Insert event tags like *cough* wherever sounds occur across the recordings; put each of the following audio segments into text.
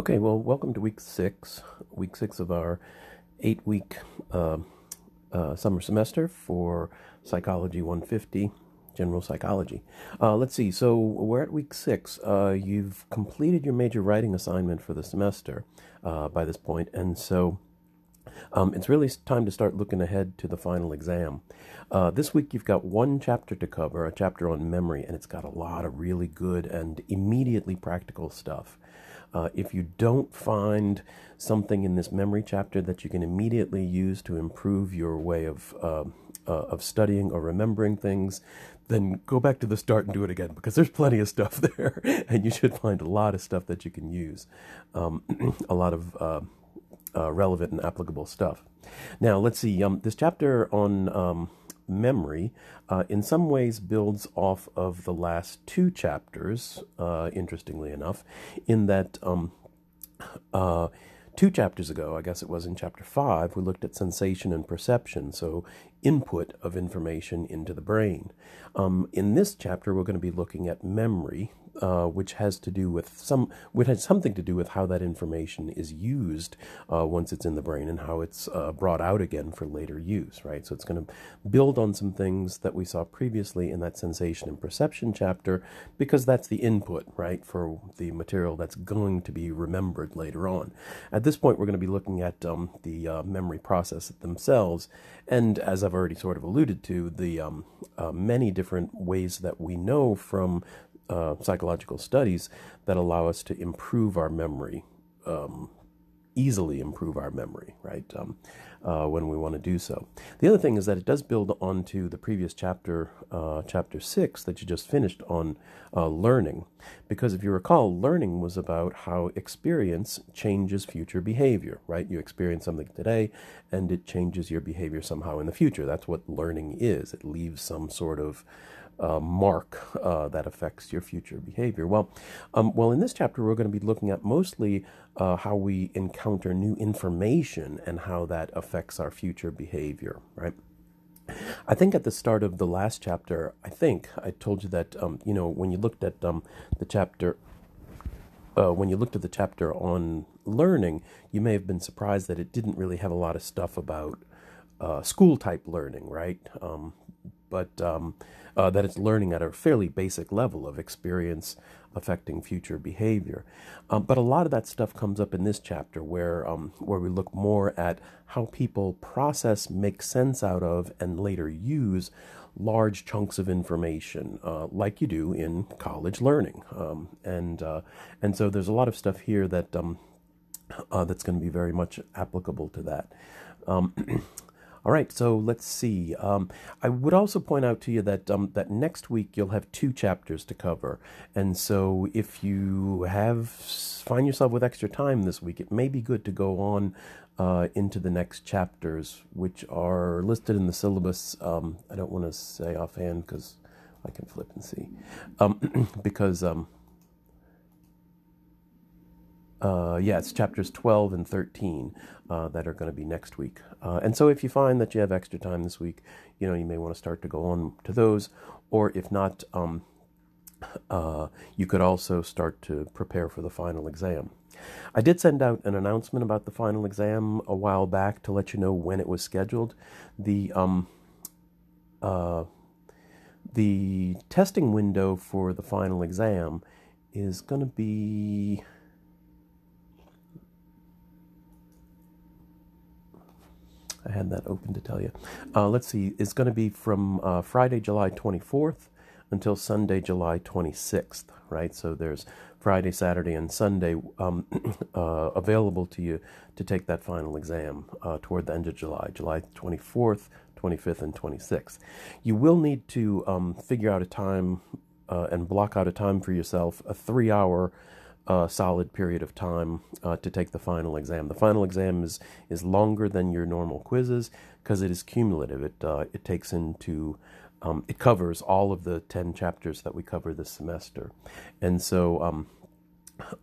Okay, well, welcome to week six, week six of our eight week uh, uh, summer semester for Psychology 150, General Psychology. Uh, let's see, so we're at week six. Uh, you've completed your major writing assignment for the semester uh, by this point, and so um, it's really time to start looking ahead to the final exam. Uh, this week you've got one chapter to cover, a chapter on memory, and it's got a lot of really good and immediately practical stuff. Uh, if you don't find something in this memory chapter that you can immediately use to improve your way of uh, uh, of studying or remembering things, then go back to the start and do it again because there's plenty of stuff *laughs* there, and you should find a lot of stuff that you can use, um, *clears throat* a lot of uh, uh, relevant and applicable stuff. Now let's see. Um, this chapter on um, memory, uh, in some ways builds off of the last two chapters, uh, interestingly enough, in that um, uh, two chapters ago, I guess it was in chapter five, we looked at sensation and perception, so input of information into the brain. Um, in this chapter, we're going to be looking at memory, uh, which has to do with some, which has something to do with how that information is used uh, once it's in the brain and how it's uh, brought out again for later use, right? So it's going to build on some things that we saw previously in that sensation and perception chapter because that's the input, right, for the material that's going to be remembered later on. At this point, we're going to be looking at um, the uh, memory process themselves, and as I've already sort of alluded to, the um, uh, many different ways that we know from uh, psychological studies that allow us to improve our memory, um, easily improve our memory, right? Um, uh, when we want to do so. The other thing is that it does build onto the previous chapter, uh, chapter six, that you just finished on uh, learning. Because if you recall, learning was about how experience changes future behavior, right? You experience something today and it changes your behavior somehow in the future. That's what learning is. It leaves some sort of uh, mark uh, that affects your future behavior. Well, um, well, in this chapter, we're going to be looking at mostly uh, how we encounter new information and how that affects our future behavior, right? I think at the start of the last chapter, I think I told you that um, you know when you looked at um, the chapter, uh, when you looked at the chapter on learning, you may have been surprised that it didn't really have a lot of stuff about uh, school type learning, right? Um, but um, uh, that it's learning at a fairly basic level of experience affecting future behavior. Um, but a lot of that stuff comes up in this chapter where, um, where we look more at how people process, make sense out of, and later use large chunks of information, uh, like you do in college learning. Um, and, uh, and so there's a lot of stuff here that, um, uh, that's going to be very much applicable to that. *clears throat* All right, so let's see. Um, I would also point out to you that um, that next week you'll have two chapters to cover, and so if you have find yourself with extra time this week, it may be good to go on uh, into the next chapters, which are listed in the syllabus. Um, I don't want to say offhand because I can flip and see, um, *clears throat* because um, uh, yeah, it's chapters 12 and 13 uh, that are going to be next week. Uh, and so if you find that you have extra time this week, you know, you may want to start to go on to those. Or if not, um, uh, you could also start to prepare for the final exam. I did send out an announcement about the final exam a while back to let you know when it was scheduled. The um, uh, the testing window for the final exam is going to be I had that open to tell you. Uh, let's see, it's going to be from uh, Friday, July 24th until Sunday, July 26th, right? So there's Friday, Saturday, and Sunday um, *clears throat* uh, available to you to take that final exam uh, toward the end of July, July 24th, 25th, and 26th. You will need to um, figure out a time uh, and block out a time for yourself, a three hour a solid period of time uh, to take the final exam. The final exam is, is longer than your normal quizzes because it is cumulative. It, uh, it takes into, um, it covers all of the 10 chapters that we cover this semester. And so, um,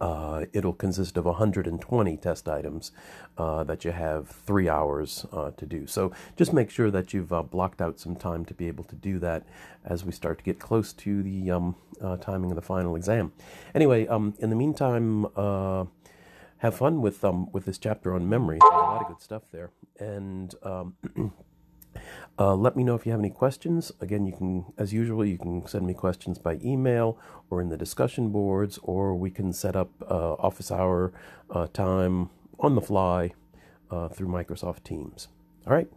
uh, it'll consist of 120 test items uh, that you have three hours uh, to do. So just make sure that you've uh, blocked out some time to be able to do that as we start to get close to the um, uh, timing of the final exam. Anyway, um, in the meantime, uh, have fun with um with this chapter on memory. There's a lot of good stuff there, and um, *clears throat* uh, let me know if you have any questions. Again, you can, as usual, you can send me questions by email or in the discussion boards, or we can set up uh, office hour uh, time on the fly uh, through Microsoft Teams. All right.